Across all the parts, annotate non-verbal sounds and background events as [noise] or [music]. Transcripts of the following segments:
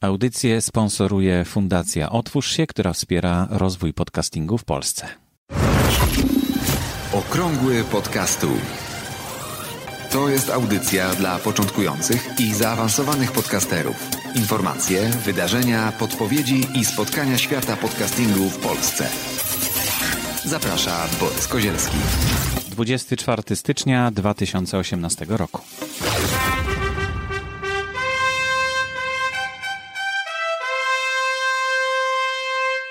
Audycję sponsoruje Fundacja Otwórz się, która wspiera rozwój podcastingu w Polsce. Okrągły podcastu. To jest audycja dla początkujących i zaawansowanych podcasterów. Informacje, wydarzenia, podpowiedzi i spotkania świata podcastingu w Polsce. Zaprasza Borys Kozielski. 24 stycznia 2018 roku.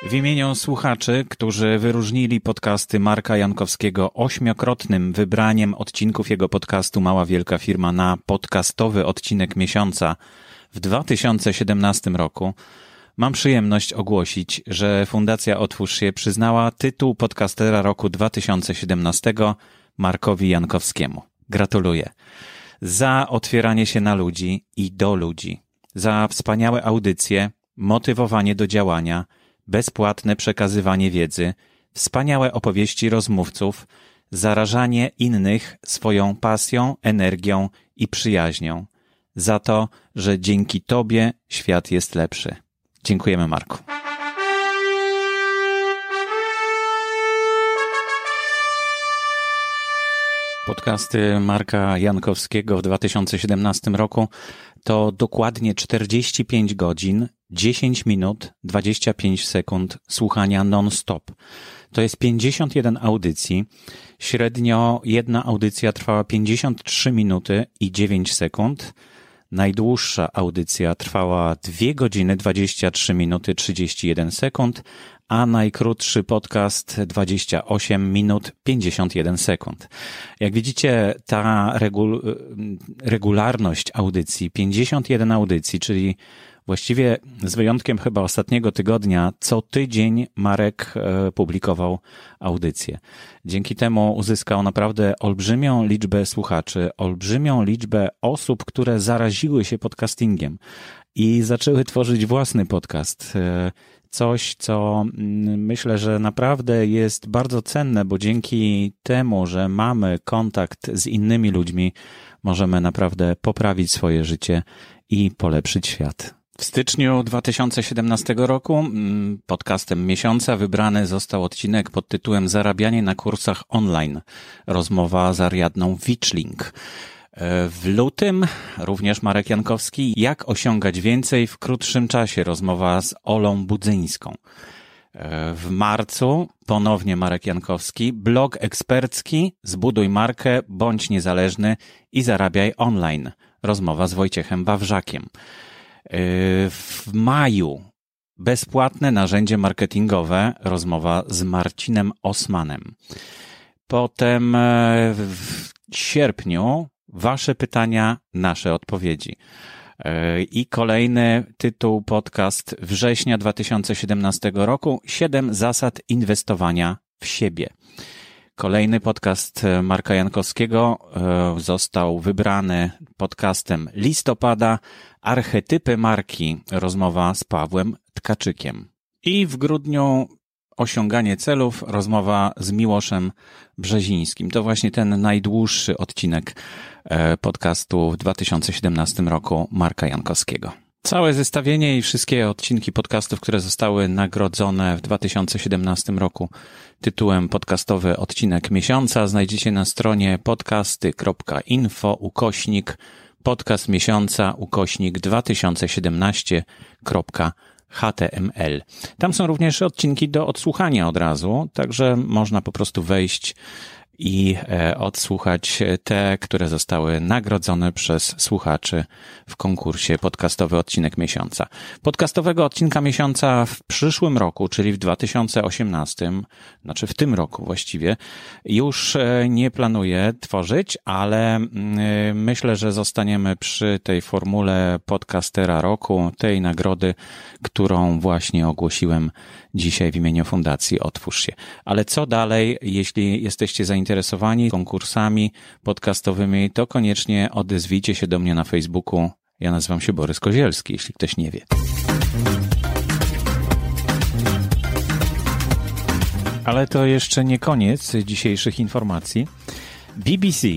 W imieniu słuchaczy, którzy wyróżnili podcasty Marka Jankowskiego ośmiokrotnym wybraniem odcinków jego podcastu Mała Wielka Firma na podcastowy odcinek miesiąca w 2017 roku, mam przyjemność ogłosić, że Fundacja Otwórz się przyznała tytuł podcastera roku 2017 Markowi Jankowskiemu. Gratuluję. Za otwieranie się na ludzi i do ludzi. Za wspaniałe audycje, motywowanie do działania – bezpłatne przekazywanie wiedzy, wspaniałe opowieści rozmówców, zarażanie innych swoją pasją, energią i przyjaźnią. Za to, że dzięki Tobie świat jest lepszy. Dziękujemy, Marku. Podcasty Marka Jankowskiego w 2017 roku to dokładnie 45 godzin 10 minut 25 sekund słuchania non-stop. To jest 51 audycji. Średnio jedna audycja trwała 53 minuty i 9 sekund. Najdłuższa audycja trwała 2 godziny 23 minuty 31 sekund, a najkrótszy podcast 28 minut 51 sekund. Jak widzicie, ta regul regularność audycji, 51 audycji, czyli Właściwie z wyjątkiem chyba ostatniego tygodnia, co tydzień Marek e, publikował audycję. Dzięki temu uzyskał naprawdę olbrzymią liczbę słuchaczy, olbrzymią liczbę osób, które zaraziły się podcastingiem i zaczęły tworzyć własny podcast. E, coś, co mm, myślę, że naprawdę jest bardzo cenne, bo dzięki temu, że mamy kontakt z innymi ludźmi, możemy naprawdę poprawić swoje życie i polepszyć świat. W styczniu 2017 roku mm, podcastem miesiąca wybrany został odcinek pod tytułem Zarabianie na kursach online. Rozmowa z Ariadną Witchling. E, w lutym również Marek Jankowski. Jak osiągać więcej w krótszym czasie? Rozmowa z Olą Budzyńską. E, w marcu ponownie Marek Jankowski. Blog ekspercki Zbuduj markę, bądź niezależny i zarabiaj online. Rozmowa z Wojciechem Wawrzakiem. W maju bezpłatne narzędzie marketingowe, rozmowa z Marcinem Osmanem. Potem e, w sierpniu Wasze pytania, nasze odpowiedzi. E, I kolejny tytuł podcast września 2017 roku: Siedem zasad inwestowania w siebie. Kolejny podcast Marka Jankowskiego e, został wybrany podcastem listopada Archetypy marki. Rozmowa z Pawłem Tkaczykiem. I w grudniu osiąganie celów. Rozmowa z Miłoszem Brzezińskim. To właśnie ten najdłuższy odcinek e, podcastu w 2017 roku Marka Jankowskiego. Całe zestawienie i wszystkie odcinki podcastów, które zostały nagrodzone w 2017 roku tytułem podcastowy odcinek miesiąca znajdziecie na stronie podcasty.info ukośnik podcast miesiąca ukośnik 2017.html. Tam są również odcinki do odsłuchania od razu, także można po prostu wejść i e, odsłuchać te, które zostały nagrodzone przez słuchaczy w konkursie podcastowy odcinek miesiąca. Podcastowego odcinka miesiąca w przyszłym roku, czyli w 2018, znaczy w tym roku właściwie, już e, nie planuję tworzyć, ale mm, myślę, że zostaniemy przy tej formule podcastera roku, tej nagrody, którą właśnie ogłosiłem dzisiaj w imieniu Fundacji Otwórz się. Ale co dalej, jeśli jesteście zainteresowani konkursami podcastowymi, to koniecznie odezwijcie się do mnie na Facebooku. Ja nazywam się Borys Kozielski, jeśli ktoś nie wie. Ale to jeszcze nie koniec dzisiejszych informacji. BBC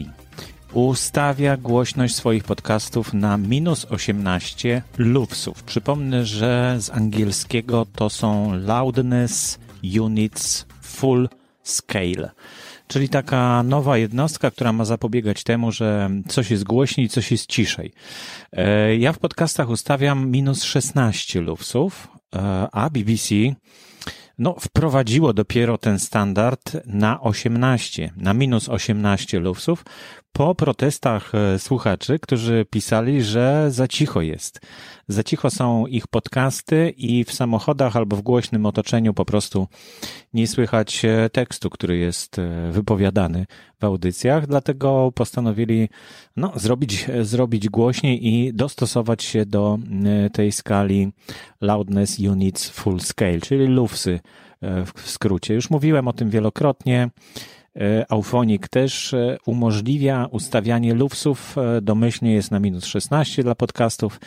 ustawia głośność swoich podcastów na minus 18 lufsów. Przypomnę, że z angielskiego to są loudness units full scale. Czyli taka nowa jednostka, która ma zapobiegać temu, że coś jest głośniej, coś jest ciszej. E, ja w podcastach ustawiam minus 16 lufsów, e, a BBC no, wprowadziło dopiero ten standard na 18, na minus 18 lufsów po protestach e, słuchaczy, którzy pisali, że za cicho jest. Za cicho są ich podcasty i w samochodach albo w głośnym otoczeniu po prostu nie słychać e, tekstu, który jest e, wypowiadany w audycjach, dlatego postanowili no, zrobić, zrobić głośniej i dostosować się do tej skali Loudness Units Full Scale, czyli lufsy w skrócie. Już mówiłem o tym wielokrotnie. E, Auphonic też e, umożliwia ustawianie lufsów. E, domyślnie jest na minus 16 dla podcastów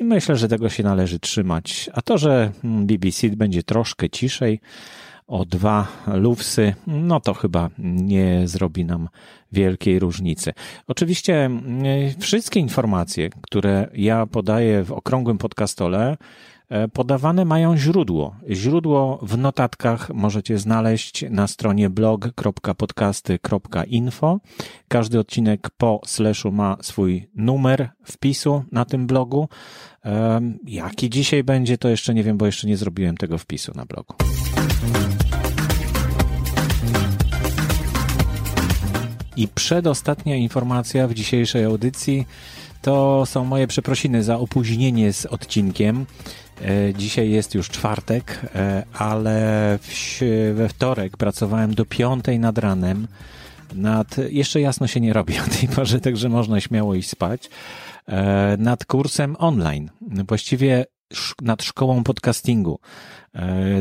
i myślę, że tego się należy trzymać. A to, że mm, BBC będzie troszkę ciszej, o dwa lufsy, no to chyba nie zrobi nam wielkiej różnicy. Oczywiście wszystkie informacje, które ja podaję w okrągłym podcastole, podawane mają źródło. Źródło w notatkach możecie znaleźć na stronie blog.podcasty.info. Każdy odcinek po slashu ma swój numer wpisu na tym blogu. E, jaki dzisiaj będzie, to jeszcze nie wiem, bo jeszcze nie zrobiłem tego wpisu na blogu. I przedostatnia informacja w dzisiejszej audycji to są moje przeprosiny za opóźnienie z odcinkiem. E, dzisiaj jest już czwartek, e, ale we wtorek pracowałem do piątej nad ranem. Nad, jeszcze jasno się nie robi [laughs] o tej porze, także można śmiało iść spać. E, nad kursem online, właściwie nad szkołą podcastingu.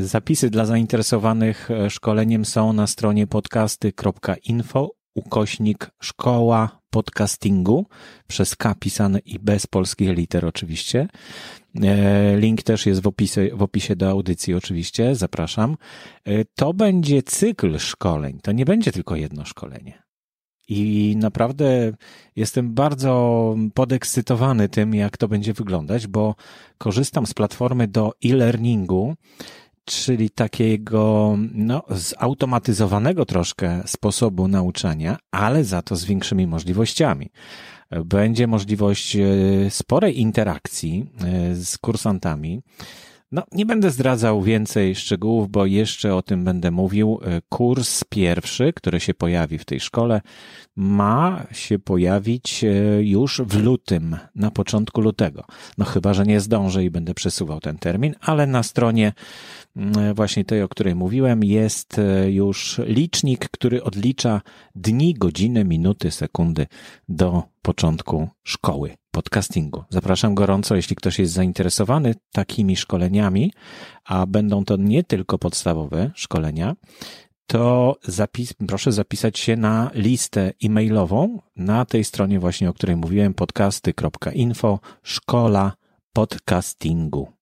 Zapisy dla zainteresowanych szkoleniem są na stronie podcasty.info ukośnik szkoła podcastingu przez K pisane i bez polskich liter oczywiście. E, link też jest w opisie, w opisie do audycji oczywiście, zapraszam. E, to będzie cykl szkoleń, to nie będzie tylko jedno szkolenie. I naprawdę jestem bardzo podekscytowany tym, jak to będzie wyglądać, bo korzystam z platformy do e-learningu, czyli takiego no, zautomatyzowanego troszkę sposobu nauczania, ale za to z większymi możliwościami. Będzie możliwość e, sporej interakcji e, z kursantami. No, nie będę zdradzał więcej szczegółów, bo jeszcze o tym będę mówił. E, kurs pierwszy, który się pojawi w tej szkole, ma się pojawić już w lutym, na początku lutego. No, chyba, że nie zdążę i będę przesuwał ten termin, ale na stronie Mm, właśnie tej, o której mówiłem, jest e, już licznik, który odlicza dni, godziny, minuty, sekundy do początku szkoły podcastingu. Zapraszam gorąco, jeśli ktoś jest zainteresowany takimi szkoleniami, a będą to nie tylko podstawowe szkolenia, to zapis, proszę zapisać się na listę e-mailową na tej stronie właśnie, o której mówiłem, podcasty.info, szkola podcastingu.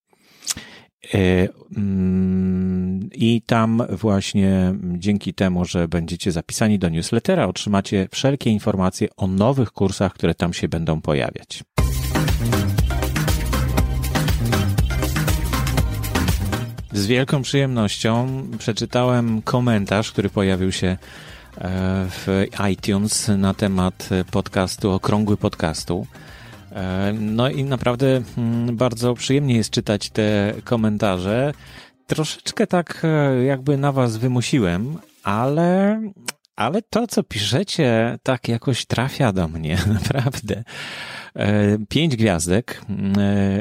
E, mm, I tam właśnie dzięki temu, że będziecie zapisani do newslettera, otrzymacie wszelkie informacje o nowych kursach, które tam się będą pojawiać. Z wielką przyjemnością przeczytałem komentarz, który pojawił się e, w iTunes na temat podcastu, okrągły podcastu. E, no i naprawdę mm, bardzo przyjemnie jest czytać te komentarze. Troszeczkę tak e, jakby na was wymusiłem, ale, ale to, co piszecie, tak jakoś trafia do mnie, [laughs] naprawdę. E, pięć gwiazdek.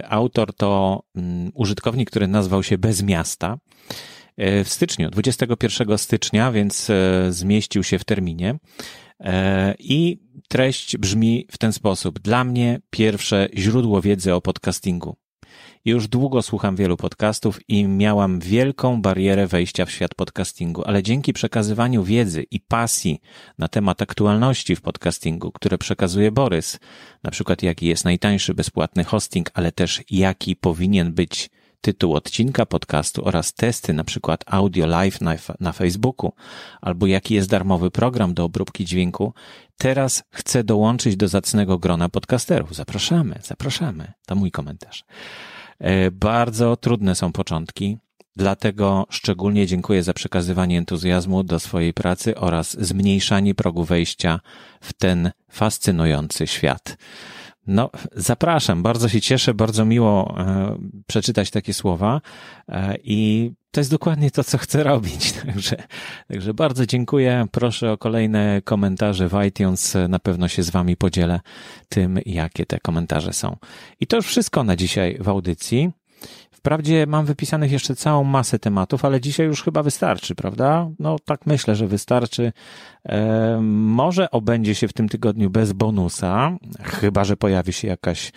Autor to mm, użytkownik, który nazwał się Bez Miasta. W styczniu, 21 stycznia, więc zmieścił się w terminie. I treść brzmi w ten sposób. Dla mnie pierwsze źródło wiedzy o podcastingu. Już długo słucham wielu podcastów i miałam wielką barierę wejścia w świat podcastingu, ale dzięki przekazywaniu wiedzy i pasji na temat aktualności w podcastingu, które przekazuje Borys, na przykład jaki jest najtańszy bezpłatny hosting, ale też jaki powinien być tytuł odcinka podcastu oraz testy, na przykład audio live na, na Facebooku, albo jaki jest darmowy program do obróbki dźwięku, teraz chcę dołączyć do zacnego grona podcasterów. Zapraszamy, zapraszamy. To mój komentarz. E, bardzo trudne są początki, dlatego szczególnie dziękuję za przekazywanie entuzjazmu do swojej pracy oraz zmniejszanie progu wejścia w ten fascynujący świat. No, zapraszam, bardzo się cieszę, bardzo miło e, przeczytać takie słowa e, i to jest dokładnie to, co chcę robić. [laughs] Także, także bardzo dziękuję. Proszę o kolejne komentarze w iTunes. Na pewno się z Wami podzielę tym, jakie te komentarze są. I to już wszystko na dzisiaj w audycji. Wprawdzie mam wypisanych jeszcze całą masę tematów, ale dzisiaj już chyba wystarczy, prawda? No tak myślę, że wystarczy. E, może obędzie się w tym tygodniu bez bonusa, chyba że pojawi się jakaś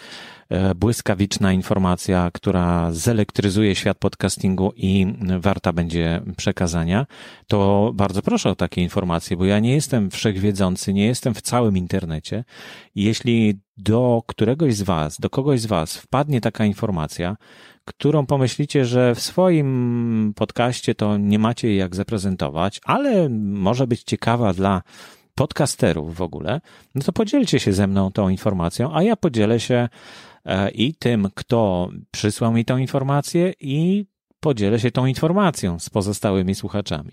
błyskawiczna informacja, która zelektryzuje świat podcastingu i warta będzie przekazania, to bardzo proszę o takie informacje, bo ja nie jestem wszechwiedzący, nie jestem w całym internecie. Jeśli do któregoś z Was, do kogoś z Was wpadnie taka informacja, którą pomyślicie, że w swoim podcaście to nie macie jak zaprezentować, ale może być ciekawa dla podcasterów w ogóle, no to podzielcie się ze mną tą informacją, a ja podzielę się e, i tym, kto przysłał mi tą informację i podzielę się tą informacją z pozostałymi słuchaczami.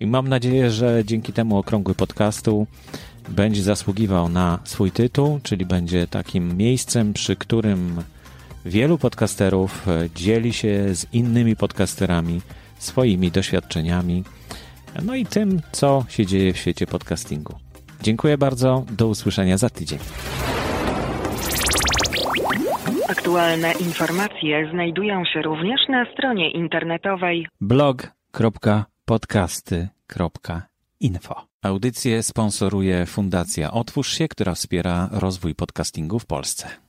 I mam nadzieję, że dzięki temu okrągły podcastu będzie zasługiwał na swój tytuł, czyli będzie takim miejscem, przy którym Wielu podcasterów e, dzieli się z innymi podcasterami swoimi doświadczeniami, no i tym, co się dzieje w świecie podcastingu. Dziękuję bardzo, do usłyszenia za tydzień. Aktualne informacje znajdują się również na stronie internetowej blog.podcasty.info. Audycję sponsoruje Fundacja Otwórz się, która wspiera rozwój podcastingu w Polsce.